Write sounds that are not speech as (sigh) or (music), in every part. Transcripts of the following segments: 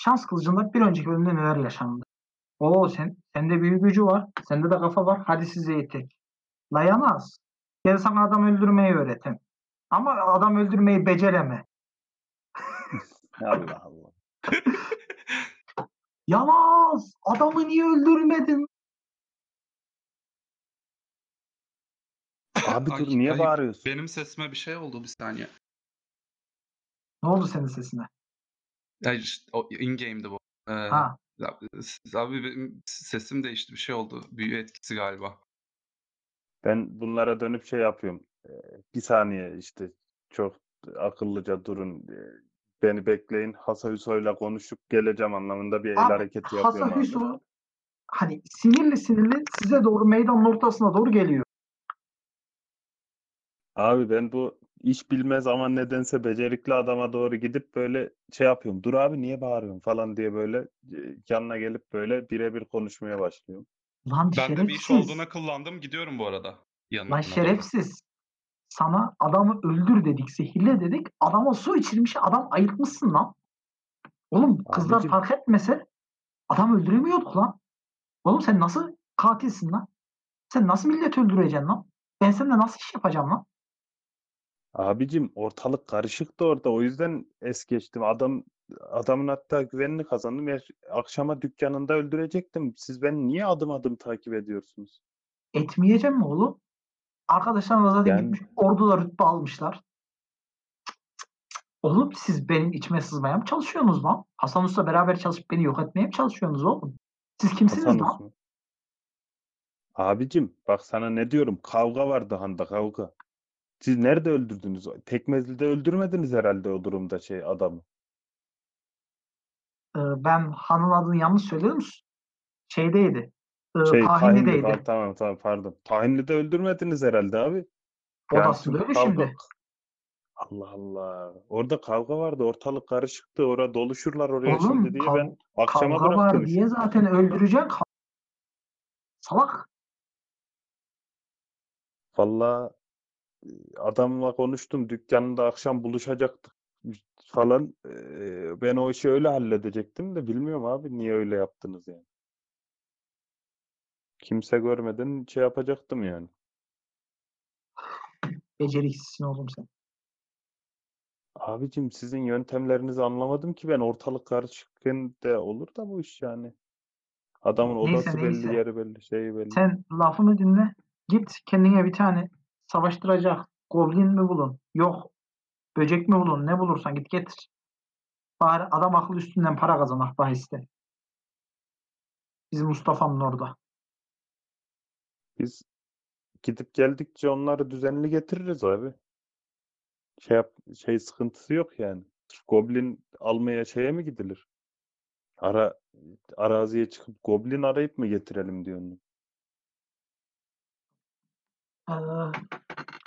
şans kılıcında bir önceki bölümde neler yaşandı? Oo sen sende büyük gücü var. Sende de kafa var. Hadi size yetek. Layanaz. Gel sana adam öldürmeyi öğretim. Ama adam öldürmeyi becereme. (laughs) Allah Allah. (laughs) Yanaz! Adamı niye öldürmedin? Abi dur niye bağırıyorsun? Benim sesime bir şey oldu bir saniye. Ne oldu senin sesine? Ya işte, o in game'di bu. Ee, Ha. abi benim sesim değişti bir şey oldu. Büyü etkisi galiba. Ben bunlara dönüp şey yapıyorum. Ee, bir saniye işte çok akıllıca durun. Ee, Beni bekleyin. Hasan Hüso'yla konuşup geleceğim anlamında bir el Abi, hareketi yapıyorum Hasan abi. Hani sinirli sinirli size doğru meydanın ortasına doğru geliyor. Abi ben bu iş bilmez ama nedense becerikli adama doğru gidip böyle şey yapıyorum. Dur abi niye bağırıyorsun falan diye böyle e, yanına gelip böyle birebir konuşmaya başlıyorum. Lan Ben de bir iş şerefsiz. olduğuna kullandım. Gidiyorum bu arada. Yanına Lan doğru. şerefsiz. Sana adamı öldür dedik, zehirle dedik. Adama su içirmiş, adam ayıltmışsın lan. Oğlum kızlar Abicim. fark etmese adam öldüremiyorduk lan. Oğlum sen nasıl katilsin lan? Sen nasıl millet öldüreceksin lan? Ben seninle nasıl iş yapacağım lan? Abicim ortalık karışıktı orada. O yüzden es geçtim. Adam adamın hatta güvenini kazandım. Ya, akşama dükkanında öldürecektim. Siz beni niye adım adım takip ediyorsunuz? Etmeyeceğim mi oğlum? Arkadaşlarına zaten Yani- gitmiş orduda rütbe almışlar. Oğlum siz benim içime sızmaya mı çalışıyorsunuz lan? Hasan Usta beraber çalışıp beni yok etmeye mi çalışıyorsunuz oğlum? Siz kimsiniz Hasan lan? Osman. Abicim bak sana ne diyorum. Kavga vardı handa kavga. Siz nerede öldürdünüz? Tekmezli'de öldürmediniz herhalde o durumda şey adamı. Ee, ben hanın adını yanlış söyledim. Şeydeydi. Ee, Şey Tahinli Tahinli'deydi. falan, tamam tamam pardon. Tahinli'de öldürmediniz herhalde abi. Odasında öyle kavga- şimdi. Allah Allah. Orada kavga vardı. Ortalık karışıktı. Orada doluşurlar oraya Oğlum, şimdi diye kav- ben akşama Kavga var bıraktım işi. diye zaten öldüreceksin. Ka- Salak. Vallahi adamla konuştum. Dükkanında akşam buluşacaktık falan. Ee, ben o işi öyle halledecektim de bilmiyorum abi niye öyle yaptınız yani. Kimse görmeden şey yapacaktım yani. Beceriksizsin oğlum sen. Abicim sizin yöntemlerinizi anlamadım ki ben ortalık karışıkken de olur da bu iş yani. Adamın Neyse, odası belli, neyse. yeri belli, şeyi belli. Sen lafımı dinle. Git kendine bir tane savaştıracak goblin mi bulun? Yok. Böcek mi bulun? Ne bulursan git getir. Bari adam akıllı üstünden para kazanak bahiste. Bizim Mustafa'nın orada. Biz gidip geldikçe onları düzenli getiririz abi. Şey yap, şey sıkıntısı yok yani. Goblin almaya şeye mi gidilir? Ara araziye çıkıp goblin arayıp mı getirelim diyorsun? Ee,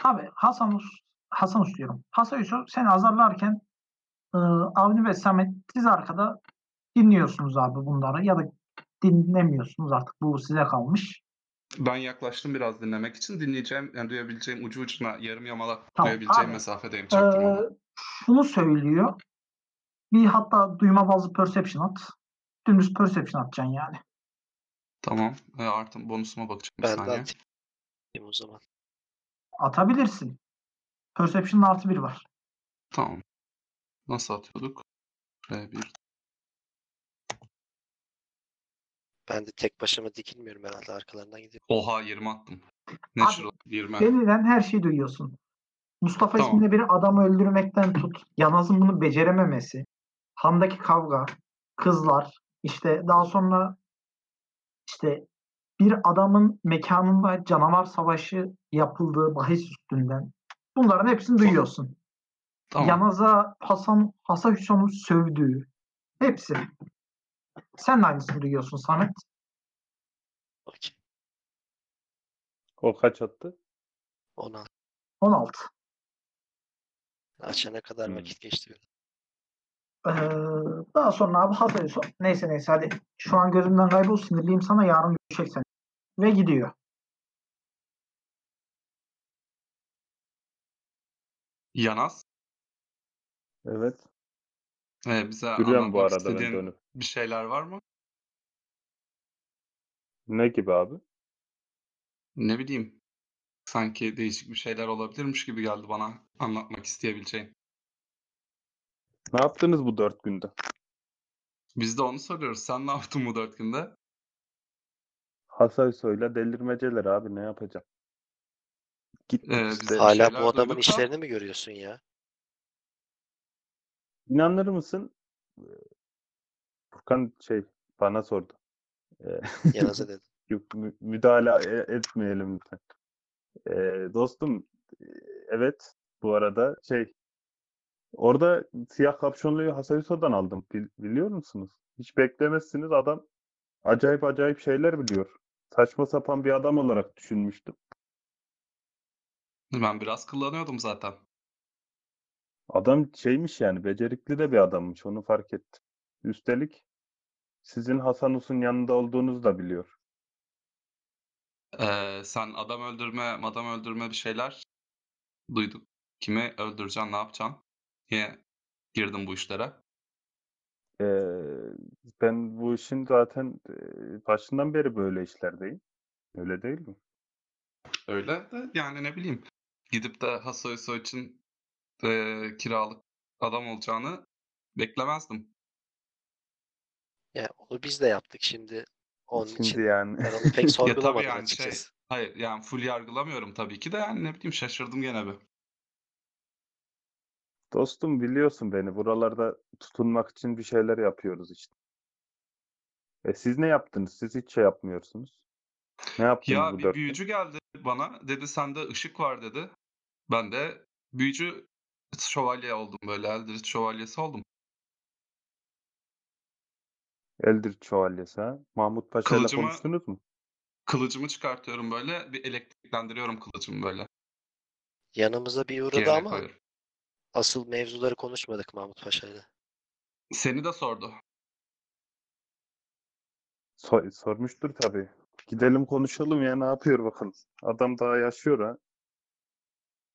abi Hasan Us Hasan Us diyorum. Hasan Us'u sen azarlarken e, Avni ve Samet siz arkada dinliyorsunuz abi bunları ya da dinlemiyorsunuz artık bu size kalmış. Ben yaklaştım biraz dinlemek için. Dinleyeceğim, yani duyabileceğim ucu ucuna yarım yamalak Tamam, duyabileceğim abi. mesafedeyim çaktırmadan. şunu söylüyor. Bir hatta duyma bazlı perception at. Dümdüz perception atacaksın yani. Tamam. Ee, artı bonusuma bakacağım bir Ben de saniye. atayım o zaman. Atabilirsin. Perception'ın artı bir var. Tamam. Nasıl atıyorduk? R1. Ben de tek başıma dikilmiyorum herhalde arkalarından gidiyorum. Oha 20 attım. Natural 20. Denilen her şeyi duyuyorsun. Mustafa Tamam. isminde bir adamı öldürmekten tut. Yanaz'ın bunu becerememesi. Handaki kavga. Kızlar. işte daha sonra işte bir adamın mekanında canavar savaşı yapıldığı bahis üstünden. Bunların hepsini duyuyorsun. Tamam. Yanaz'a Hasan, Hasan Hüsnü'nün sövdüğü. Hepsi. Sen de aynısını duyuyorsun Samet. O kaç attı? 16. 16. Açana kadar Hmm. vakit geçti. Ee, daha sonra abi Hasan Hüsnü. Neyse neyse hadi. Şu an gözümden kaybol sinirliyim sana yarın görüşecek sen. Ve gidiyor. Yanaz. Evet. Ee, bize Duruyorum bu anlatmak arada ben istediğin dönüp. bir şeyler var mı? Ne gibi abi? Ne bileyim. Sanki değişik bir şeyler olabilirmiş gibi geldi bana anlatmak isteyebileceğin. Ne yaptınız bu dört günde? Biz de onu soruyoruz. Sen ne yaptın bu dört günde? Hasoysoyla delirmeceler abi ne yapacağım? Gittik Ee, Hala bu adamın duyduk da- işlerini mi görüyorsun ya? İnanır mısın? Ee, Furkan şey bana sordu. Ee, (laughs) Yanaza dedim. Yok, mü- müdahale e- etmeyelim lütfen. Ee, dostum e, evet bu arada şey orada siyah kapşonluyu Hasayiso'dan aldım. Bil- biliyor musunuz? Hiç beklemezsiniz adam acayip acayip şeyler biliyor. Saçma sapan bir adam olarak düşünmüştüm. Ben biraz kullanıyordum zaten. Adam şeymiş yani becerikli de bir adammış onu fark ettim. Üstelik sizin Hasan Us'un yanında olduğunuzu da biliyor. Ee, sen adam öldürme, adam öldürme bir şeyler duyduk. Kimi öldüreceksin, ne yapacaksın? Niye girdin bu işlere? Ee, ben bu işin zaten e, başından beri böyle işlerdeyim. Öyle değil mi? Öyle de yani ne bileyim. Gidip de Hasoyso için eee, kiralık adam olacağını beklemezdim. Ya onu biz de yaptık şimdi. Onun Şimdi için yani ben onu pek (laughs) sorgulamadım yani şey- açıkçası. Hayır yani full yargılamıyorum tabii ki de yani ne bileyim şaşırdım gene bir. dostum biliyorsun beni buralarda tutunmak için bir şeyler yapıyoruz işte. E siz ne yaptınız? Siz hiç şey yapmıyorsunuz. Ne yaptınız Ya bu bir dört büyücü geldi bana dedi sende ışık var dedi. Ben de büyücü şövalye oldum böyle Eldritch şövalyesi oldum. Eldritch Şövalyesi ha? Mahmut Paşa ile Kılıcımı- konuştunuz mu? Kılıcımı çıkartıyorum böyle bir elektriklendiriyorum kılıcımı böyle. Yanımıza bir uğradı Yerine ama koyuyorum. asıl mevzuları konuşmadık Mahmut Paşa'yla. Seni de sordu. Sor- sormuştur tabii. Gidelim konuşalım ya ne yapıyor bakalım. Adam daha yaşıyor ha.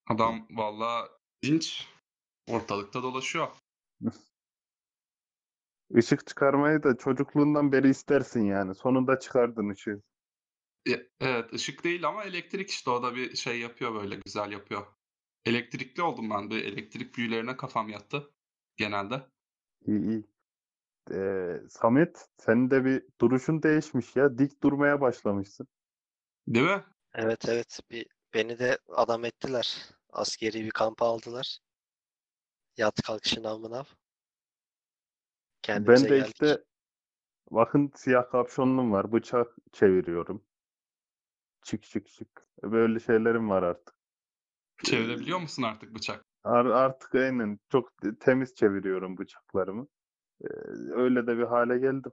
Adam vallahi dinç ortalıkta dolaşıyor. (laughs) Işık çıkarmayı da çocukluğundan beri istersin yani. Sonunda çıkardın ışığı. E- Evet ışık değil ama elektrik işte o da bir şey yapıyor böyle güzel yapıyor. Elektrikli oldum ben. Bir elektrik büyülerine kafam yattı genelde. İyi iyi. Ee, Samet senin de bir duruşun değişmiş ya. Dik durmaya başlamışsın. Değil mi? Evet evet bir beni de adam ettiler. Askeri bir kampa aldılar. Yat kalkışın amına. Kendimize Ben de geldik. işte bakın siyah kapşonluğum var. Bıçak çeviriyorum. Çık çık çık. Böyle şeylerim var artık. Çevirebiliyor musun artık bıçak? Ar- artık aynen çok temiz çeviriyorum bıçaklarımı. Ee, öyle de bir hale geldim.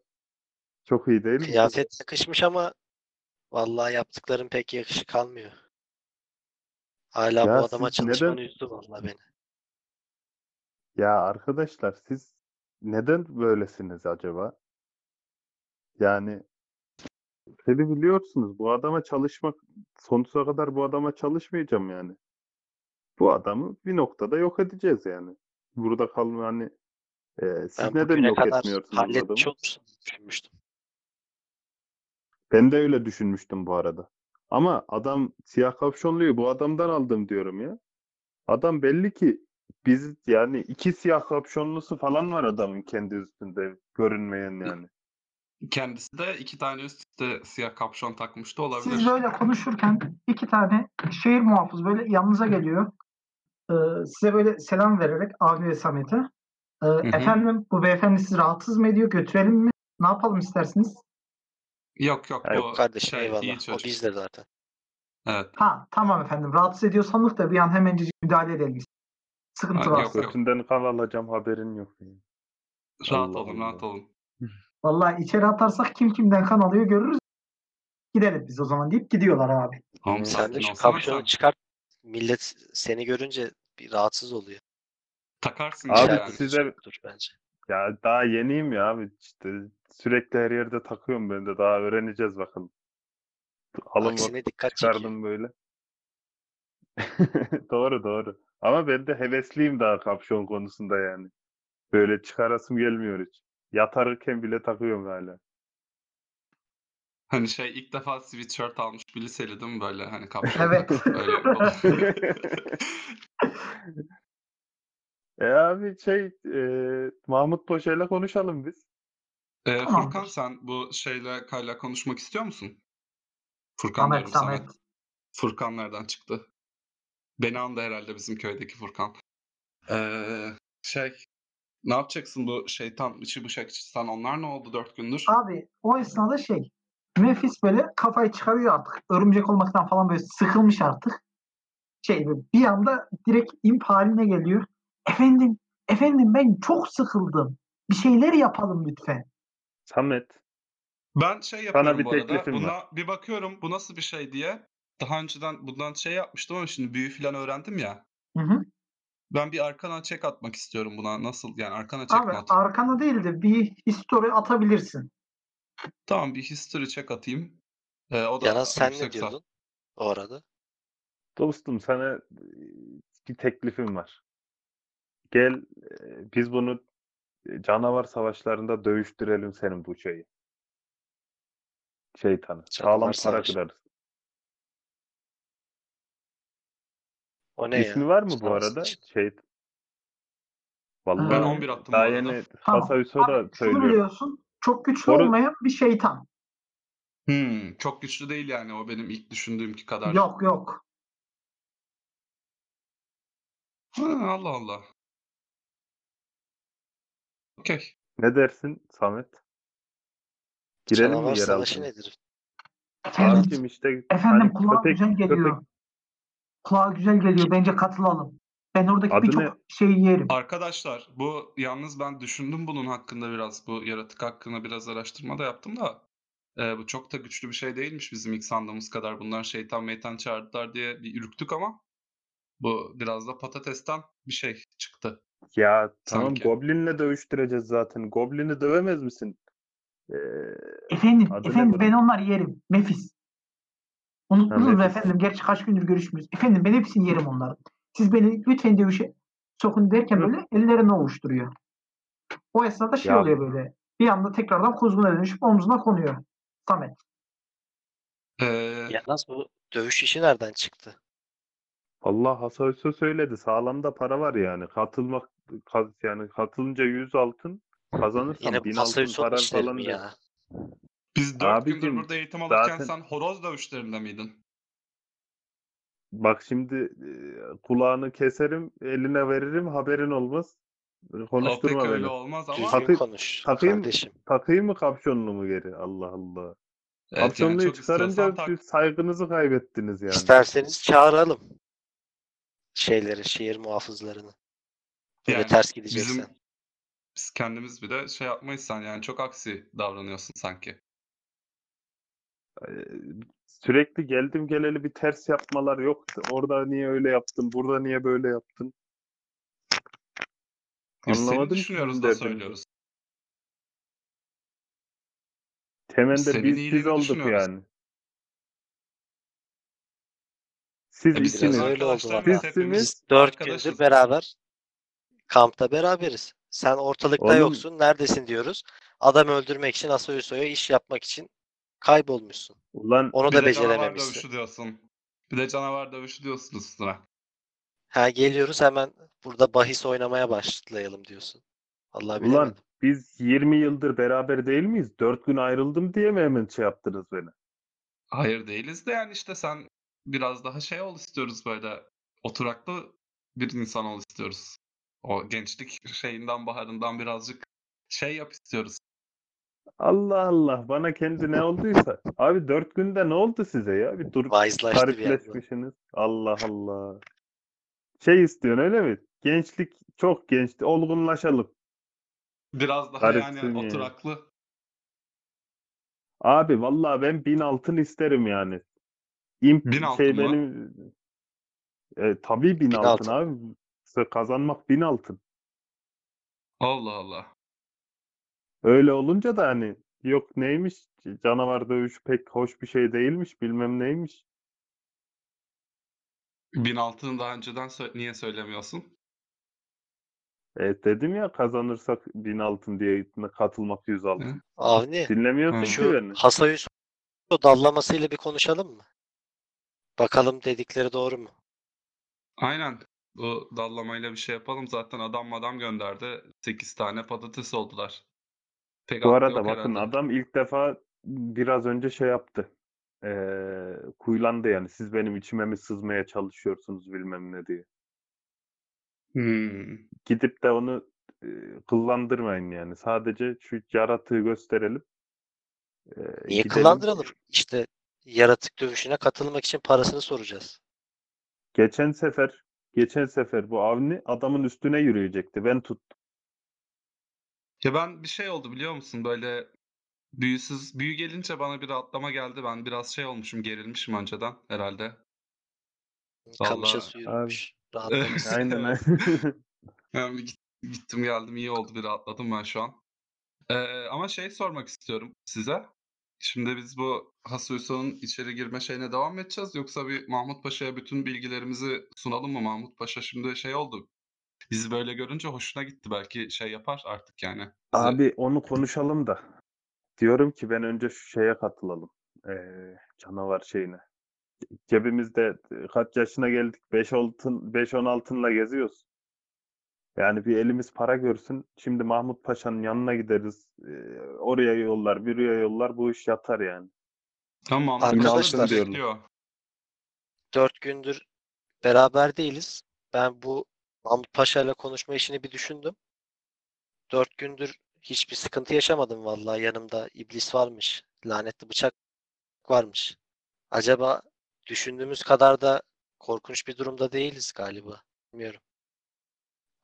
Çok iyi değil mi? Kıyafet yakışmış ama vallahi yaptıkların pek yakışık kalmıyor. Hala Ya bu adama siz çalışman neden- üzdü vallahi beni. Ya arkadaşlar siz neden böylesiniz acaba? Yani seni biliyorsunuz bu adama çalışmak sonsuza kadar bu adama çalışmayacağım yani. Bu adamı bir noktada yok edeceğiz yani. Burada kalma hani e, siz Ben neden bugüne yok kadar etmiyorsunuz bu adamı? halletmiş olursunuz düşünmüştüm. Ben de öyle düşünmüştüm bu arada. Ama adam siyah kapşonluyu bu adamdan aldım diyorum ya. Adam belli ki biz yani iki siyah kapşonlusu falan var adamın kendi üstünde görünmeyen yani. Kendisi de iki tane üst üste siyah kapşon takmış da olabilir. Siz böyle konuşurken iki tane şehir muhafız böyle yanınıza geliyor. Ee, size böyle selam vererek Avni ve Samet'e. Ee, efendim bu beyefendi sizi rahatsız mı ediyor? Götürelim mi? Ne yapalım istersiniz? Yok yok Hayır, bu Kardeşim şey eyvallah. O bizde zaten. Evet. Ha tamam efendim. Rahatsız ediyorsanız da bir an hemencecik müdahale edelim. Sıkıntı Ha, yok, yok. Götünden kan alacağım haberin yok. yani. Rahat Allah olun rahat Allah. olun. (laughs) Vallahi içeri atarsak kim kimden kan alıyor görürüz. Gidelim biz o zaman deyip gidiyorlar abi. Tamam. Sen de şu kapşonu çıkart. Millet seni görünce bir rahatsız oluyor. Takarsın Abi yani. size- yoktur bence. Ya daha yeniyim ya abi işte sürekli her yerde takıyorum ben de daha öğreneceğiz bakalım. Alın Aksine dikkat çekiyor. böyle. (laughs) Doğru doğru. Ama ben de hevesliyim daha kapşon konusunda yani. Böyle çıkarasım gelmiyor hiç. Yatarken bile takıyorum hala. Hani şey ilk defa sweatshirt almış bir liseli değil mi böyle hani kapşon. Evet. (laughs) Öyle. (laughs) E abi şey e, Mahmut Paşa ile konuşalım biz. Ee, Tamamdır. Furkan sen bu şeyle Kayla konuşmak istiyor musun? Furkan Samet, diyorum Samet. Samet. Furkan nereden çıktı? Beni andı herhalde bizim köydeki Furkan. Ee, şey ne yapacaksın bu şeytan içi bıçakçısan onlar ne oldu dört gündür? Abi o esnada şey Memphis böyle kafayı çıkarıyor artık. Örümcek olmaktan falan böyle sıkılmış artık. Şey böyle bir anda direkt imp haline geliyor. Efendim, efendim ben çok sıkıldım. Bir şeyler yapalım lütfen. Samet. Ben şey yapıyorum bir bu arada. teklifim Buna var. bir bakıyorum bu nasıl bir şey diye. Daha önceden bundan şey yapmıştım ama şimdi büyü falan öğrendim ya. Hı hı. Ben bir arkana check atmak istiyorum buna. Nasıl yani arkana Abi mi at? arkana değil de bir history atabilirsin. Tamam bir history check atayım. Ee, o da Yalnız sen ne yüksek diyordun o arada? Dostum sana e, bir teklifim var. Gel e, biz bunu canavar savaşlarında dövüştürelim senin bu şeyi. Şeytanı. Sağlam para savaşı. kırarız. O ne İsmi ya? var mı bu arada? savaşı. Şey Vallahi Ben Ee, 11 attım bu daha arada. yeni Tamam. Da şunu söylüyor. biliyorsun. Çok güçlü Oru- olmayan bir şeytan. Hmm, çok güçlü değil yani o benim ilk düşündüğümki kadar. Yok yok. Ha, Allah Allah. Okey. Ne dersin Samet? Girelim Canavar mi yer savaşı altına? nedir? Efendim, Abicim işte efendim hani kulağa köpek, güzel geliyor. köpek Kulağa güzel geliyor. Bence katılalım. Ben oradaki Adı birçok ne? şeyi yerim. Arkadaşlar bu yalnız ben düşündüm bunun hakkında biraz bu yaratık hakkında biraz araştırma da yaptım da e, bu çok da güçlü bir şey değilmiş bizim ilk sandığımız kadar. Bunlar şeytan meytan çağırdılar diye bir ürktük ama bu biraz da patatesten bir şey çıktı. Ya tamam Sanki. Goblin'le dövüştüreceğiz zaten. Goblin'i dövemez misin? Ee, Efendim, Adı ne efendim bunun? ben onları yerim. Nefis. Unuttunuz mu Nefis. efendim? Gerçi kaç gündür görüşmüyoruz. Efendim ben hepsini yerim onların. Siz beni lütfen dövüşe sokun derken Hı. böyle ellerini ovuşturuyor. O esnada şey Ya- oluyor böyle. Bir anda tekrardan kuzguna dönüşüp omzuna konuyor. Samet. Ee, Yalnız bu dövüş işi nereden çıktı? Allah Hasaüso söyledi. Sağlamda para var yani. Katılmak ka- yani katılınca 100 altın kazanırsan Yine 1000 bu altın işleri falan ya? biz dört gündür Abicim, burada eğitim alırken zaten- sen horoz dövüşlerinde miydin? Bak şimdi e, kulağını keserim, eline veririm, haberin olmaz. Konuşturma öyle beni. olmaz ama Takı- konuş takayım- kardeşim. Takayım mı kapşonlu mu geri? Allah Allah. evet, yani Kapşonluyu çok istiyorsan çıkarınca tak. saygınızı kaybettiniz yani. İsterseniz çağıralım. Şeyleri, şehir muhafızlarını. Böyle Yani ters gideceksen. Bizim biz kendimiz bile şey yapmayız sen yani çok aksi davranıyorsun sanki. Sürekli geldim geleli bir ters yapmalar yok. Orada niye öyle yaptın, burada niye böyle yaptın? Biz seni Anlamadım ki düşünüyoruz da söylüyoruz. Temelde Senin biz siz olduk yani. Siz E biz ikiniz. Öyle oldu valla. Biz dört gündür beraber kampta beraberiz. Sen ortalıkta Oğlum- yoksun. Neredesin diyoruz. Adam öldürmek için, Asoyuso'ya iş yapmak için kaybolmuşsun. Ulan Onu Bir da de canavar becerememişsin. dövüşü diyorsun. Bir de canavar dövüşü diyorsun üstüne. Ha geliyoruz hemen burada bahis oynamaya başlayalım diyorsun. Allah Ulan bilemedim. biz 20 yıldır beraber değil miyiz? 4 gün ayrıldım diye mi hemen şey yaptınız beni? Hayır değiliz de yani işte sen biraz daha şey ol istiyoruz böyle oturaklı bir insan ol istiyoruz. O gençlik şeyinden baharından birazcık şey yap istiyoruz. Allah Allah bana kendi ne olduysa. Abi 4 günde ne oldu size ya? Bir durup garipleşmişsiniz. Allah Allah. Şey istiyorsun öyle mi? Gençlik çok gençti. Olgunlaşalım. Biraz daha yani Garipsin ya. oturaklı. Abi vallahi ben 1000 altın isterim yani. İmp Bin altın şey mı? benim e, tabii 1000 Bin altın altın. abi. Kazanmak 1000 altın. Allah Allah. Öyle olunca da hani yok neymiş canavar dövüşü pek hoş bir şey değilmiş bilmem neymiş. Bin altını daha önceden sö- niye söylemiyorsun? Evet dedim ya kazanırsak 1000 altın diye katılmak 100 altın. Avni Dinlemiyorsun ki şu beni. Hasayus dallamasıyla bir konuşalım mı? Bakalım dedikleri doğru mu? Aynen. Bu dallamayla bir şey yapalım. Zaten adam adam gönderdi. 8 tane patates oldular. Pek Bu arada bakın herhalde. adam ilk defa biraz önce şey yaptı. Ee, kuylandı yani. Siz benim içime mi sızmaya çalışıyorsunuz bilmem ne diye. Hmm. Gidip de onu e, kıllandırmayın yani. Sadece şu yaratığı gösterelim. Ee, Niye gidelim. kıllandıralım? İşte yaratık dövüşüne katılmak için parasını soracağız. Geçen sefer geçen sefer bu Avni adamın üstüne yürüyecekti. Ben tuttum. Ya ben bir şey oldu biliyor musun? Böyle büyüsüz büyü gelince bana bir rahatlama geldi. Ben biraz şey olmuşum, gerilmişim önceden herhalde. Kamışa Vallahi- su yürümüş. Rahatlamış. Aynen. (laughs) Yani (laughs) bir git- gittim geldim iyi oldu bir rahatladım ben şu an. Ee, ama şey sormak istiyorum size. Şimdi biz bu Hasuyso'nun içeri girme şeyine devam mı edeceğiz yoksa bir Mahmut Paşa'ya bütün bilgilerimizi sunalım mı? Mahmut Paşa şimdi şey oldu. Bizi böyle görünce hoşuna gitti. Belki şey yapar artık yani. Bize- Abi onu konuşalım da. Diyorum ki ben önce şu şeye katılalım. Ee, canavar şeyine. Cebimizde e, kaç yaşına geldik? 5 altın, 5-10 altınla geziyoruz. Yani bir elimiz para görsün. Şimdi Mahmut Paşa'nın yanına gideriz. Ee, oraya yollar, buraya yollar. Bu iş yatar yani. Tamam Arkadaşlar- bekliyor. Dört gündür beraber değiliz. Ben bu Mahmut Paşa ile konuşma işini bir düşündüm. Dört gündür hiçbir sıkıntı yaşamadım vallahi. Yanımda iblis varmış. Lanetli bıçak varmış. Acaba düşündüğümüz kadar da korkunç bir durumda değiliz galiba. Bilmiyorum.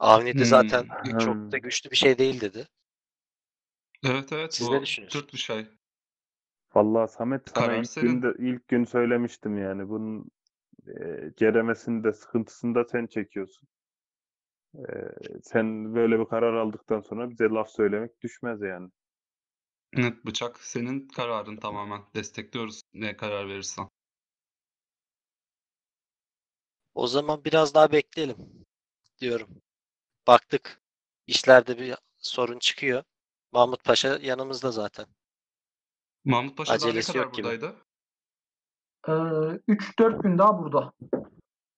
Avni de Hmm. zaten Hmm. çok da güçlü bir şey değil dedi. Evet evet Siz ne düşünüyorsunuz? Türk bir şey. Vallahi Samet sana ilk gün de, ilk gün söylemiştim yani. Bunun e, ceremesini de sıkıntısını da sen çekiyorsun. E, sen böyle bir karar aldıktan sonra bize laf söylemek düşmez yani. Evet bıçak senin kararın tamamen. Destekliyoruz ne karar verirsen. O zaman biraz daha bekleyelim diyorum. Baktık işlerde bir sorun çıkıyor. Mahmut Paşa yanımızda zaten. Mahmut Paşa daha ne Acelesi kadar yok gibi. buradaydı? Ee, 3-4 gün daha burada.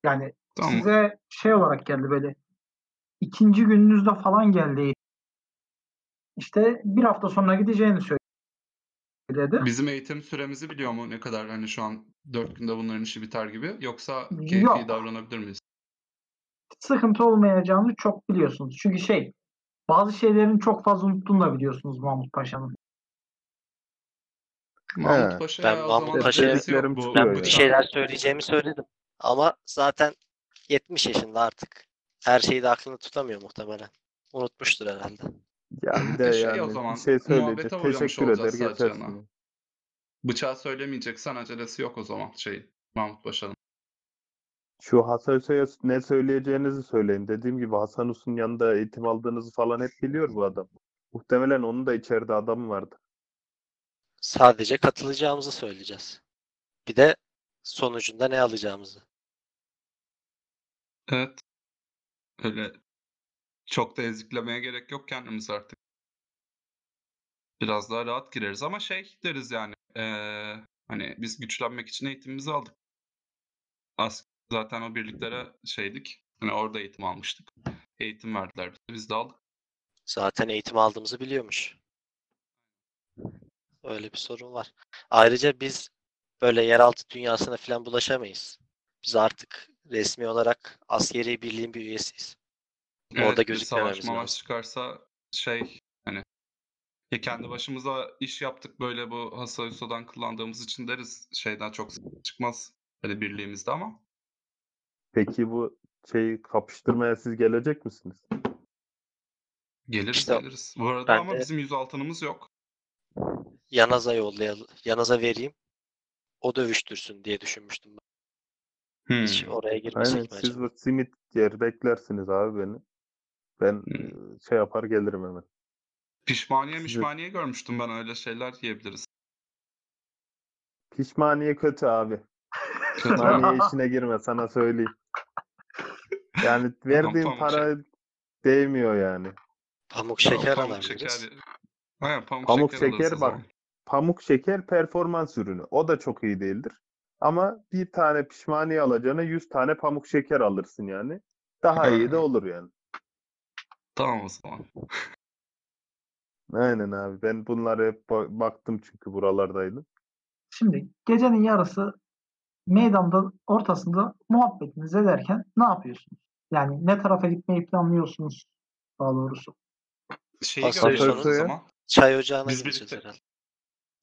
Yani Tamam. size şey olarak geldi böyle. ikinci gününüzde falan geldi. İşte bir hafta sonra gideceğini söyledi. Bizim eğitim süremizi biliyor mu ne kadar hani şu an 4 günde bunların işi biter gibi yoksa keyfi Yok. davranabilir miyiz? Sıkıntı olmayacağını çok biliyorsunuz. Çünkü şey bazı şeylerin çok fazla unuttuğunu da biliyorsunuz Mahmut Paşa'nın. Mahmut He. Paşa'ya Ben Mahmut Paşa'ya- Ben yani. bir şeyler söyleyeceğimi söyledim. Ama zaten 70 yaşında artık. Her şeyi de aklında tutamıyor muhtemelen. Unutmuştur herhalde. Ya bir de Şey yani o zaman, şey söyleyecek. Teşekkür eder. Bıçağı söylemeyeceksen acelesi yok o zaman şey Mahmut Paşa'nın. Şu Hasan Hüseyin'e ne söyleyeceğinizi söyleyin. Dediğim gibi Hasan Us'un yanında eğitim aldığınızı falan hep biliyor bu adam. Muhtemelen onun da içeride adamı vardı. Sadece katılacağımızı söyleyeceğiz. Bir de sonucunda ne alacağımızı. Evet. Öyle çok da eziklemeye gerek yok kendimiz artık. Biraz daha rahat gireriz ama şey deriz yani eee, hani biz güçlenmek için eğitimimizi aldık. As zaten o birliklere şeydik. Hani orada eğitim almıştık. Eğitim verdiler bize. Biz de aldık. Zaten eğitim aldığımızı biliyormuş. Öyle bir sorun var. Ayrıca biz böyle yeraltı dünyasına falan bulaşamayız. Biz artık resmi olarak askeri birliğin bir üyesiyiz. Orada Evet, bir gözükmememiz savaş lazım. çıkarsa şey hani ya kendi başımıza iş yaptık böyle bu Hasayuso'dan kullandığımız için deriz şeyden çok çıkmaz böyle birliğimizde ama Peki bu şeyi kapıştırmaya siz gelecek misiniz? geliriz İşte geliriz. Bu arada ben ama de- bizim yüz altınımız yok. Yanaz'a yollayalım. Yanaz'a vereyim. O dövüştürsün diye düşünmüştüm ben. Hiç Hmm. oraya girmesek Aynen mi siz acaba? de simit yer beklersiniz abi beni. Ben Hmm. e, şey yapar gelirim hemen. Pişmaniye Sizi- mişmaniye görmüştüm ben öyle şeyler yiyebiliriz. Pişmaniye kötü abi. Pişmaniye işine girme sana söyleyeyim. (laughs) Yani verdiğin tamam, para değmiyor yani. Pamuk şeker Pamuk alabiliriz. şeker. Aynen, pamuk, Pamuk şeker şeker bak. zaman. Pamuk şeker performans ürünü. O da çok iyi değildir. Ama bir tane pişmaniye alacağına 100 tane pamuk şeker alırsın yani. Daha iyi de olur yani. Tamam o zaman. Aynen abi. Ben bunlara hep ba- baktım çünkü buralardaydım. Şimdi gecenin yarısı meydanda ortasında muhabbetiniz ederken ne yapıyorsunuz? Yani ne tarafa gitmeyi planlıyorsunuz daha doğrusu. Şeyi suyu. zaman. Çay ocağına Biz gideceğiz birlikte- herhalde.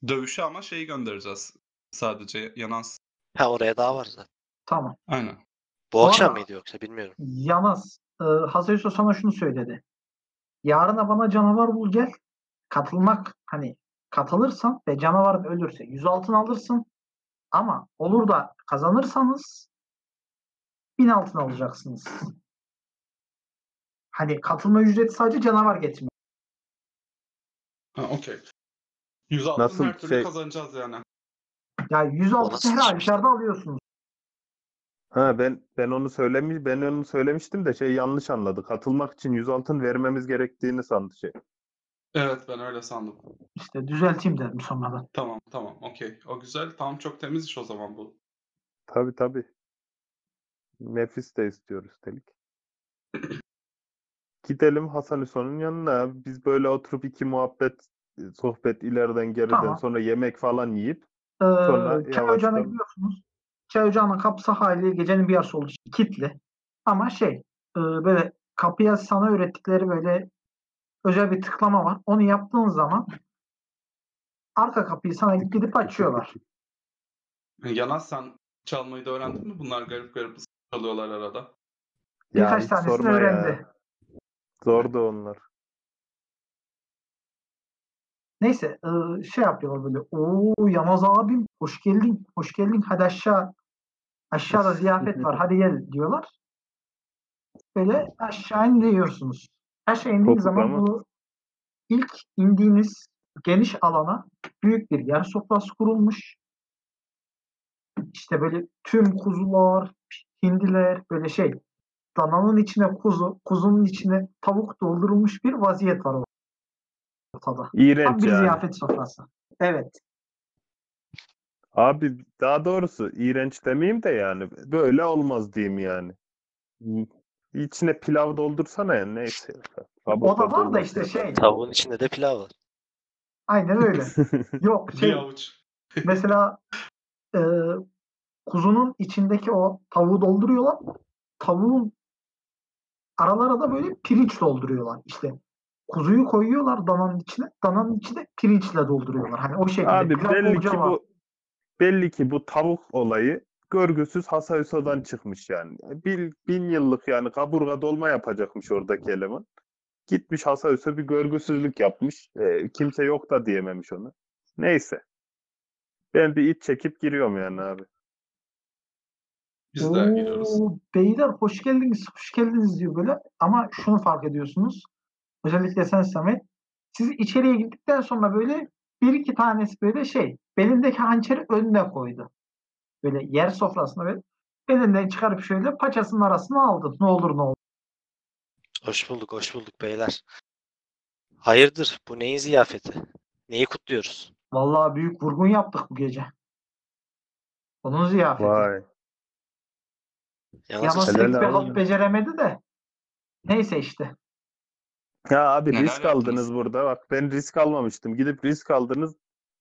Dövüşü ama şeyi göndereceğiz. Sadece Yanaz. Ha oraya daha var zaten. Tamam. Aynen. Bu Bu akşam mıydı yoksa bilmiyorum. Yanaz, e, Yusuf sana şunu söyledi. Yarına bana canavar bul gel. Katılmak hani katılırsan ve canavar ölürse 100 altın alırsın. Ama olur da kazanırsanız 1000 altın alacaksınız. Hani katılma ücreti sadece canavar getirmiyor. Ha okey. 100 altın Nasıl her türlü şey- kazanacağız yani. Yani 100 O altını nasıl her halükarda alıyorsunuz. Ha ben ben onu söylemiş ben onu söylemiştim de şey yanlış anladı. Katılmak için 100 altın vermemiz gerektiğini sandı şey. Evet ben öyle sandım. İşte düzelteyim dedim sonradan. Tamam tamam okey. O güzel. Tamam çok temiz iş o zaman bu. Tabii tabii. Nefis de istiyor üstelik. (clears throat) Gidelim Hasan Hüsnü'nün yanına. Biz böyle oturup iki muhabbet, sohbet ileriden geriden Tamam. sonra yemek falan yiyip Ee, Sonra çay ocağına yavaştan- gidiyorsunuz. Çay ocağının kapısı hali gecenin bir yarısı olduğu için kilitli. Ama şey e, böyle kapıya sana öğrettikleri böyle özel bir tıklama var. Onu yaptığın zaman arka kapıyı sana gidip açıyorlar. Yanaz sen çalmayı da öğrendin mi? Bunlar garip garip çalıyorlar arada. ya Birkaç hiç tanesini sorma ya. öğrendi. Zordu onlar. Neyse e, şey yapıyorlar böyle. Oo Yamaz abim hoş geldin. Hoş geldin. Hadi aşağı. Aşağıda ziyafet var. Hadi gel diyorlar. Böyle aşağı iniyorsunuz. Aşağı indiğiniz Kopuk zaman ama. bu ilk indiğiniz geniş alana büyük bir yer sofrası kurulmuş. İşte böyle tüm kuzular, hindiler böyle şey dananın içine kuzu, kuzunun içine tavuk doldurulmuş bir vaziyet var ortada. Tam İğrenç bir yani. ziyafet sofrası. Evet. Abi daha doğrusu iğrenç demeyeyim de yani böyle olmaz diyeyim yani. İçine pilav doldursana ya neyse. O da var da işte şey. Tavuğun içinde de pilav var. Aynen öyle. (laughs) Yok Bir şey avuç. mesela e, kuzunun içindeki o tavuğu dolduruyorlar. Tavuğun aralara da böyle pirinç dolduruyorlar. İşte kuzuyu koyuyorlar dananın içine. Dananın içine pirinçle dolduruyorlar. Hani o şekilde. Abi belli ki var. bu belli ki bu tavuk olayı görgüsüz Hasayusa'dan çıkmış yani. Bin, bin yıllık yani kaburga dolma yapacakmış oradaki eleman. Gitmiş Hasayusa bir görgüsüzlük yapmış. Ee, kimse yok da diyememiş onu. Neyse. Ben bir iç çekip giriyorum yani abi. Biz de giriyoruz. Oo, Beyler hoş geldiniz, hoş geldiniz diyor böyle. Ama şunu fark ediyorsunuz. Özellikle sen Samet. Siz içeriye girdikten sonra böyle bir iki tanesi böyle şey belindeki hançeri önüne koydu. Böyle yer sofrasına böyle elinden çıkarıp şöyle paçasının arasına aldı. Ne olur ne olur. Hoş bulduk, hoş bulduk beyler. Hayırdır? Bu neyin ziyafeti? Neyi kutluyoruz? Vallahi büyük vurgun yaptık bu gece. Onun ziyafeti. Vay. Yalnız Yalnız Helal halt beceremedi de. Neyse işte. Ya abi Neler risk yaptınız? aldınız burada. Bak ben risk almamıştım. Gidip risk aldınız.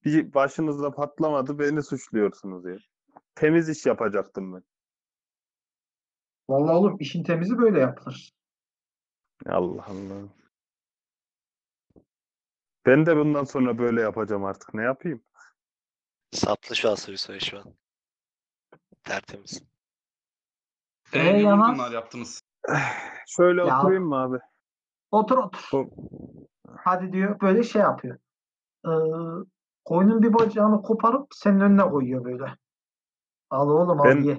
Bir başınızda patlamadı. Beni suçluyorsunuz ya. Temiz iş yapacaktım ben. Vallahi oğlum işin temizi böyle yapılır. Allah Allah. Ben de bundan sonra böyle yapacağım artık. Ne yapayım? saplı şu Asurisoy şu an. Tertemiz. E, Ee, ne vurgunlar yaptınız? (sighs) Şöyle Ya- oturayım mı abi? Otur otur. Bu- Hadi diyor böyle şey yapıyor. Ee, koyunun bir bacağını koparıp senin önüne koyuyor böyle. Al oğlum al Ben- ye.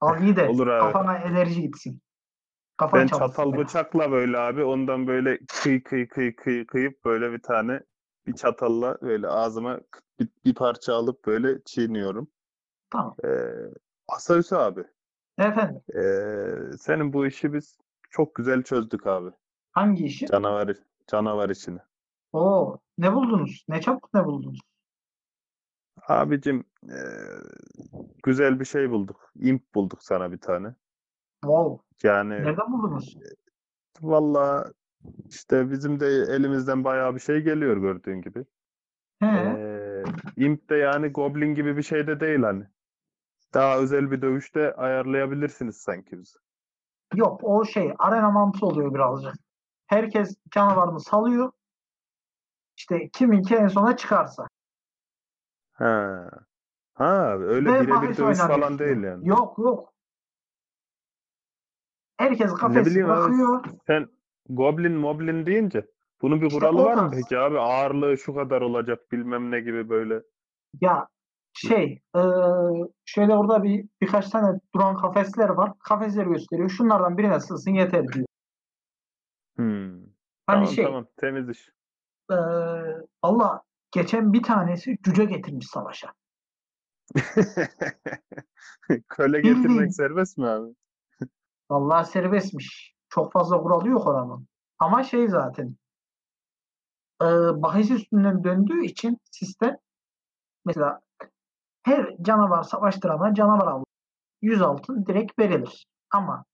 Al ye de Olur abi. kafana enerji gitsin. Kafan Ben çalışsın çatal ya. bıçakla böyle abi ondan böyle kıy kıy kıy kıy kıyıp böyle bir tane bir çatalla böyle ağzıma bir, bir parça alıp böyle çiğniyorum. Tamam. Ee, Asayüsü abi. Efendim ee, senin bu işi biz çok güzel çözdük abi. Hangi işi? Canavar, canavar işini. Oo, ne buldunuz? Ne çabuk ne buldunuz? Abicim eee, güzel bir şey bulduk. İmp bulduk sana bir tane. Wow. Yani Nereden buldunuz? valla işte bizim de elimizden bayağı bir şey geliyor gördüğün gibi. He. Eee imp de yani Goblin gibi bir şey de değil hani. Daha özel bir dövüşte ayarlayabilirsiniz sanki bizi. Yok o şey arena mantığı oluyor birazcık. Herkes canavarını salıyor. İşte kiminki en sona çıkarsa. Ha. Ha, öyle Ve birebir bahis dövüş oynanıyor falan değil yani. Yok yok. Herkes kafesi bileyim abi. Sen Goblin Moblin deyince bunun bir İşte kuralı o var mı tarz. peki abi? Ağırlığı şu kadar olacak bilmem ne gibi böyle. Ya şey eee, şöyle orada bir birkaç tane duran kafesler var. Kafesleri gösteriyor. Şunlardan birine sığsın yeter diyor. Hmm. Hani Tamam şey tamam temiz iş. eee Allah geçen bir tanesi cüce getirmiş savaşa. (laughs) Köle Bildiğin. getirmek serbest mi abi? (laughs) Vallahi serbestmiş. Çok fazla kuralı yok oranın. Ama şey zaten e, bahis üstünden döndüğü için sistem mesela her canavar savaştırana canavar al 100 altın direkt verilir. Ama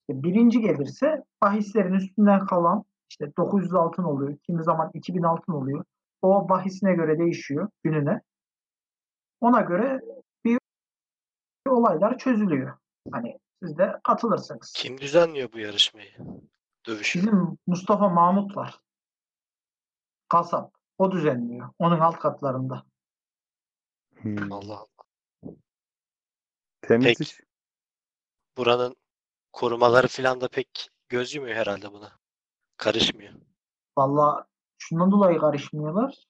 işte birinci gelirse bahislerin üstünden kalan işte 900 altın oluyor. Kimi zaman 2000 altın oluyor. O bahisine göre değişiyor gününe. Ona göre bir olaylar çözülüyor. Hani siz de katılırsınız. Kim düzenliyor bu yarışmayı? Dövüşü. Bizim Mustafa Mahmut var. Kasap. O düzenliyor. Onun alt katlarında. Hmm. Allah Allah. Temiz. Buranın korumaları falan da pek göz yumuyor herhalde buna. Karışmıyor. Vallahi şundan dolayı karışmıyorlar.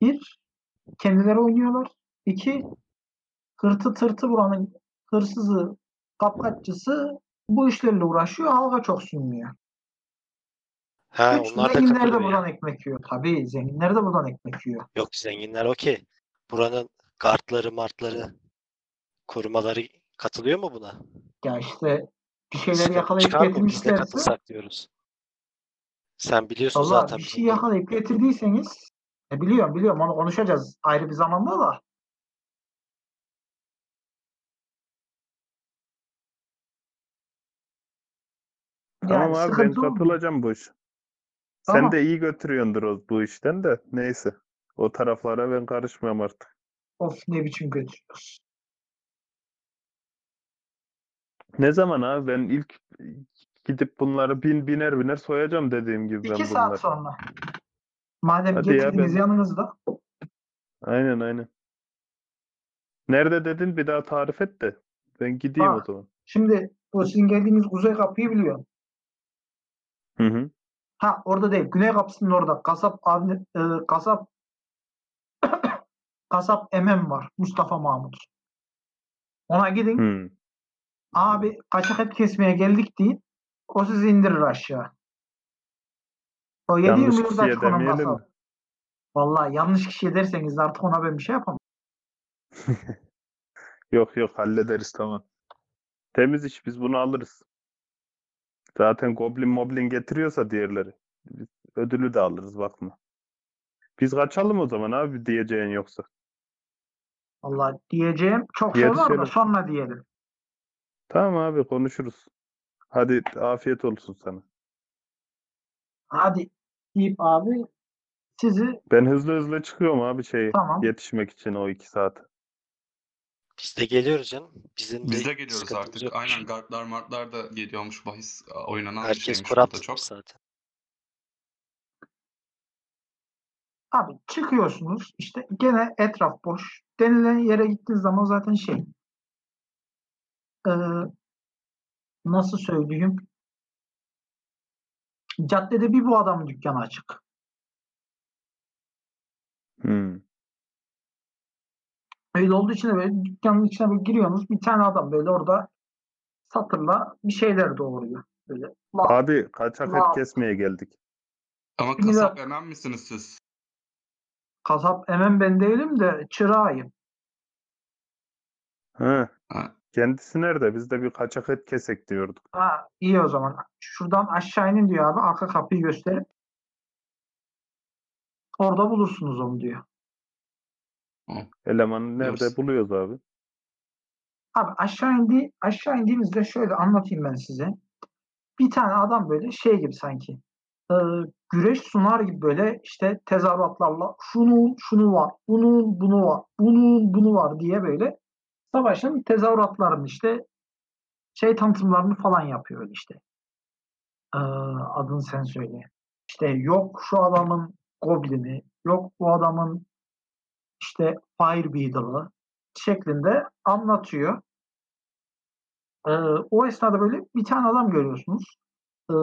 Bir, kendileri oynuyorlar. İki, hırtı tırtı buranın hırsızı, kapkaççısı bu işlerle uğraşıyor. Halka çok sunmuyor. Ha Üç, onlar da zenginler de buradan yani. ekmek yiyor. Tabii zenginler de buradan ekmek yiyor. Yok zenginler okey. Buranın kartları, martları, korumaları katılıyor mu buna? Ya işte bir şeyler yakalayıp çıkar getirmişlerse katılsak diyoruz. Sen biliyorsun Valla zaten bir şey yakalayıp getirdiyseniz e, biliyorum biliyorum onu konuşacağız ayrı bir zamanda da. Tamam Yani abi ben sıkıntı olmuyor. katılacağım bu iş. Tamam. Sen de iyi götürüyordur o, bu işten de. Neyse. O taraflara ben karışmıyorum artık. Of ne biçim götürüyoruz. Ne zaman abi? Ben ilk gidip bunları bin biner biner soyacağım dediğim gibi ben İki saat bunları. sonra. Madem Hadi ya, getirdiniz ben- yanınızda. Aynen aynen. Nerede dedin bir daha tarif et de. Ben gideyim o zaman. Şimdi o sizin geldiğiniz kuzey kapıyı biliyorum. Hı hı. Ha orada değil. Güney kapısının orada. Kasap abi, e, kasap (coughs) kasap Emem var. Mustafa Mahmut. Ona gidin. Hı. Abi kaçak et kesmeye geldik deyin. O sizi indirir aşağı. O Yanlış 7-24 kişiye açık kasap. mi? Vallahi yanlış kişiye derseniz de artık ona ben bir şey yapamam. (laughs) Yok yok hallederiz tamam. Temiz iş biz bunu alırız. Zaten Goblin Moblin getiriyorsa diğerleri. Biz ödülü de alırız bakma. Biz kaçalım o zaman abi diyeceğin yoksa. Vallahi diyeceğim çok şey var da sonra diyelim. Tamam abi konuşuruz. Hadi afiyet olsun sana. Hadi deyip abi sizi Ben hızlı hızlı çıkıyorum abi şey Tamam. yetişmek için o iki saat. Biz de geliyoruz canım. Bizim Biz de de geliyoruz sıkıntımız artık. yokmuş. Aynen guardlar martlar da geliyormuş bahis a, oynanan bir Herkes şeymiş kurat burada çok. zaten. abi çıkıyorsunuz işte gene etraf boş. Denilen yere gittiğiniz zaman zaten şey eee, nasıl söyleyeyim caddede bir bu adamın dükkanı açık. Hmm. Öyle olduğu için de böyle dükkanın içine böyle giriyorsunuz. Bir tane adam böyle orada satırla bir şeyler doğuruyor. Böyle laf, Abi kaçak et Wow. kesmeye geldik. Ama kasap emen misiniz siz? kasap hemen ben değilim de çırağıyım. Ha, Kendisi nerede? Biz de bir kaçak et kesek diyorduk. Ha, iyi o zaman. Şuradan aşağı inin diyor abi. Arka kapıyı gösterip. Orada bulursunuz onu diyor. Elemanı nerede Diyorsun. buluyoruz abi? Abi aşağı indi, aşağı indiğimizde şöyle anlatayım ben size. Bir tane adam böyle şey gibi sanki. e, güreş sunar gibi böyle işte tezahüratlarla şunun şunu var, bunun bunu var, bunun bunu var diye böyle savaşın tezahüratlarını işte şey tanıtımlarını falan yapıyor işte. E, adını sen söyle. İşte yok şu adamın goblini, yok bu adamın işte Fire Beetle'ı şeklinde anlatıyor. Ee, o esnada böyle bir tane adam görüyorsunuz. Ee,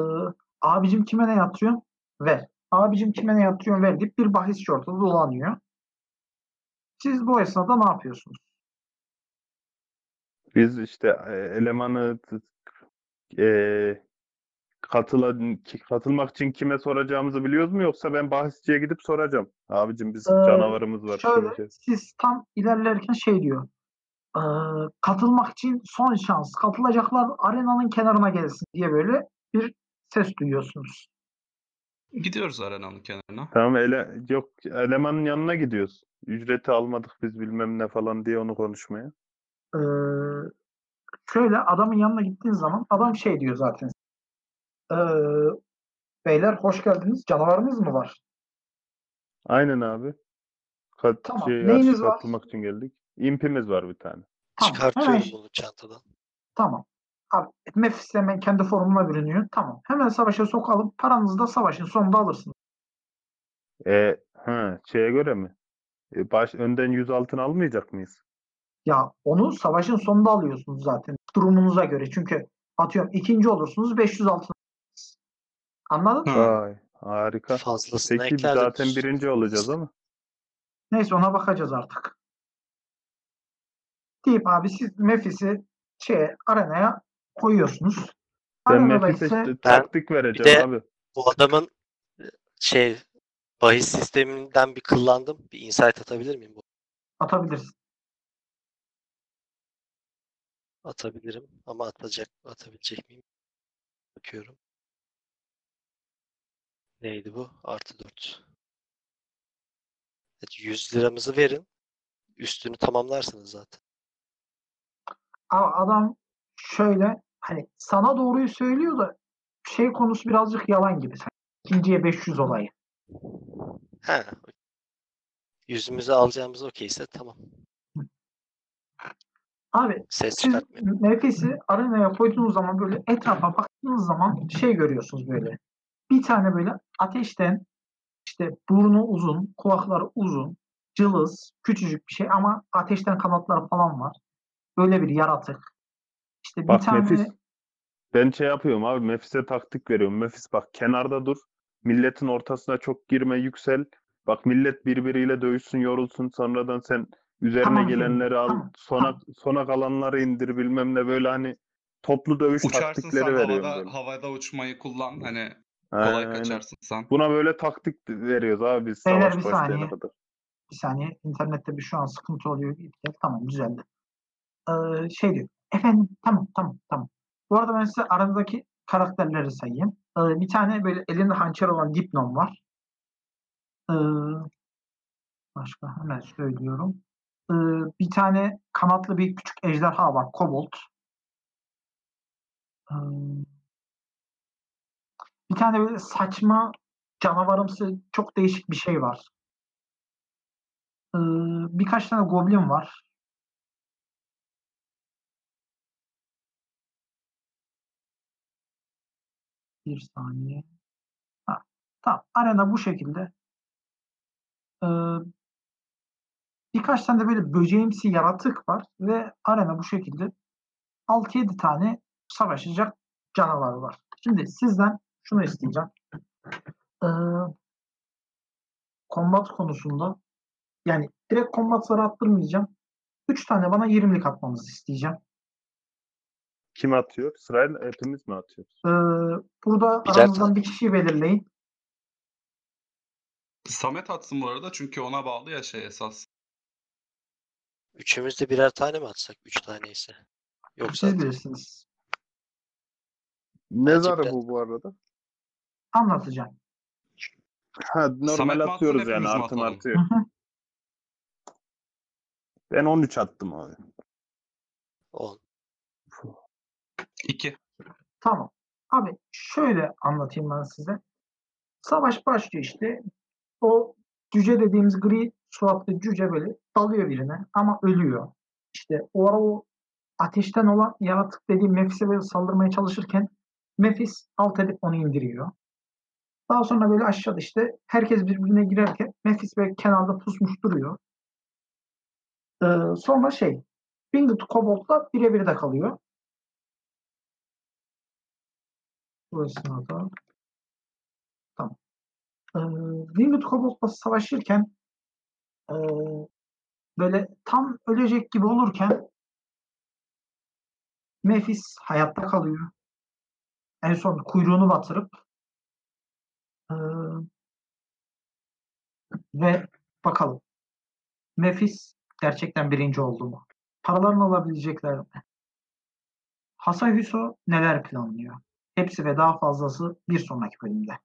abicim kime ne yatırıyorsun? Ver. Abicim kime ne yatırıyorsun? Ver deyip bir bahis ortada dolanıyor. Siz bu esnada ne yapıyorsunuz? Biz işte e, elemanı e, katıla, katılmak için kime soracağımızı biliyoruz mu yoksa ben bahisçiye gidip soracağım. Abicim biz Ee, canavarımız var. şöyle şey. siz tam ilerlerken şey diyor. Ee, katılmak için son şans. Katılacaklar arenanın kenarına gelsin diye böyle bir ses duyuyorsunuz. Gidiyoruz arenanın kenarına. Tamam ele, yok elemanın yanına gidiyoruz. Ücreti almadık biz bilmem ne falan diye onu konuşmaya. Ee, şöyle adamın yanına gittiğin zaman adam şey diyor zaten. Ee, beyler hoş geldiniz. Canavarınız mı var? Aynen abi. Kat, Tamam, şey, neyiniz var? katılmak için geldik. İmpimiz var bir tane. Tamam. Çıkartıyorum Hemen, bunu çantadan. tamam. Abi, Mefis hemen kendi formuna bürünüyor. Tamam. Hemen savaşa sokalım. Paranızı da savaşın sonunda alırsınız. E, ha, şeye göre mi? E, baş, önden 100 altın almayacak mıyız? Ya onu savaşın sonunda alıyorsunuz zaten. Durumunuza göre. Çünkü atıyorum ikinci olursunuz 500 altın. Anladın? Hı. Vay, harika. Fazlasını Peki biz zaten birinci olacağız ama. Neyse ona bakacağız artık. Deyip abi siz Mefis'i şeye arenaya koyuyorsunuz. Ben Arenada Mefis'e ise işte taktik de- vereceğim abi. Bu adamın e, şey bahis sisteminden bir kıllandım. Bir insight atabilir miyim? Bu? atabilirsin. Atabilirim ama atacak atabilecek miyim? Bakıyorum. Neydi bu? Artı 4. Evet, 100 liramızı verin. Üstünü tamamlarsınız zaten. Ama adam şöyle hani sana doğruyu söylüyor da şey konusu birazcık yalan gibi. İkinciye 500 olayı. He. Yüzümüzü alacağımız okeyse tamam. Abi Ses siz çıkartmıyor. Mefis'i arenaya koyduğunuz zaman böyle etrafa baktığınız zaman şey görüyorsunuz böyle. Bir tane böyle ateşten işte burnu uzun, kulakları uzun, cılız, küçücük bir şey ama ateşten kanatları falan var. Böyle bir yaratık. İşte bir Bak tane Mefis. Ben şey yapıyorum abi Mefis'e taktik veriyorum. Mefis bak kenarda dur. Milletin ortasına çok girme yüksel. Bak millet birbiriyle dövüşsün yorulsun sonradan sen üzerine Tamam, gelenleri al. tamam, sona sona kalanları indir bilmem ne böyle hani toplu dövüş Uçarsın taktikleri sen veriyorum havada, böyle. havada uçmayı kullan. Hani kolay Aynen. kaçarsın sen. Buna böyle taktik veriyoruz abi biz Beyler, savaş bir saniye. kadar. bir saniye internette bir şu an sıkıntı oluyor. Dakika, Tamam düzeldi. Ee, şey diyor. Efendim tamam tamam tamam. Bu arada ben size aranızdaki karakterleri sayayım. Ee, bir tane böyle elinde hançer olan Dipnon var. Ee, başka hemen söylüyorum. Ee, bir tane kanatlı bir küçük ejderha var. Kobold. Ee, bir tane böyle saçma canavarımsı çok değişik bir şey var. Ee, birkaç tane goblin var. Bir saniye. Ha, tamam. Arena bu şekilde. Ee, birkaç tane de böyle böceğimsi yaratık var ve arena bu şekilde 6-7 tane savaşacak canavar var. Şimdi sizden şunu isteyeceğim. Ee, kombat konusunda yani direkt kombatları attırmayacağım. 3 tane bana 20'lik atmanızı isteyeceğim. Kim atıyor? Sırayla hepimiz mi atıyoruz? Ee, burada Birer aranızdan bir kişiyi belirleyin. Samet atsın bu arada çünkü ona bağlı ya şey esas. Üçümüz de birer tane mi atsak? Üç tane ise. Yok Siz zaten. bilirsiniz. Ne zarı bu bu arada? Anlatacağım. Ha normal Samet mi atıyoruz yani hepimiz mi artım atalım? artıyor. Hı hı. Ben 13 attım abi. 10. 2. Tamam. Abi şöyle anlatayım ben size. Savaş başlıyor işte. O cüce dediğimiz gri suratlı cüce böyle dalıyor birine ama ölüyor. İşte o ara o ateşten olan yaratık dediğim Mephis'e böyle saldırmaya çalışırken Mephis alt edip onu indiriyor. Daha sonra böyle aşağıda işte herkes birbirine girerken Mephis böyle kenarda pusmuş duruyor. Ee, sonra şey Winged Kobold'la birebir de kalıyor. Bu esnada tamam. Ee, Winged Kobold'la savaşırken ee, böyle tam ölecek gibi olurken Mephis hayatta kalıyor. En son kuyruğunu batırıp ee, ve bakalım Mephis gerçekten birinci oldu mu? Paralarını alabilecekler mi? Hasan Hüso neler planlıyor? Hepsi ve daha fazlası bir sonraki bölümde.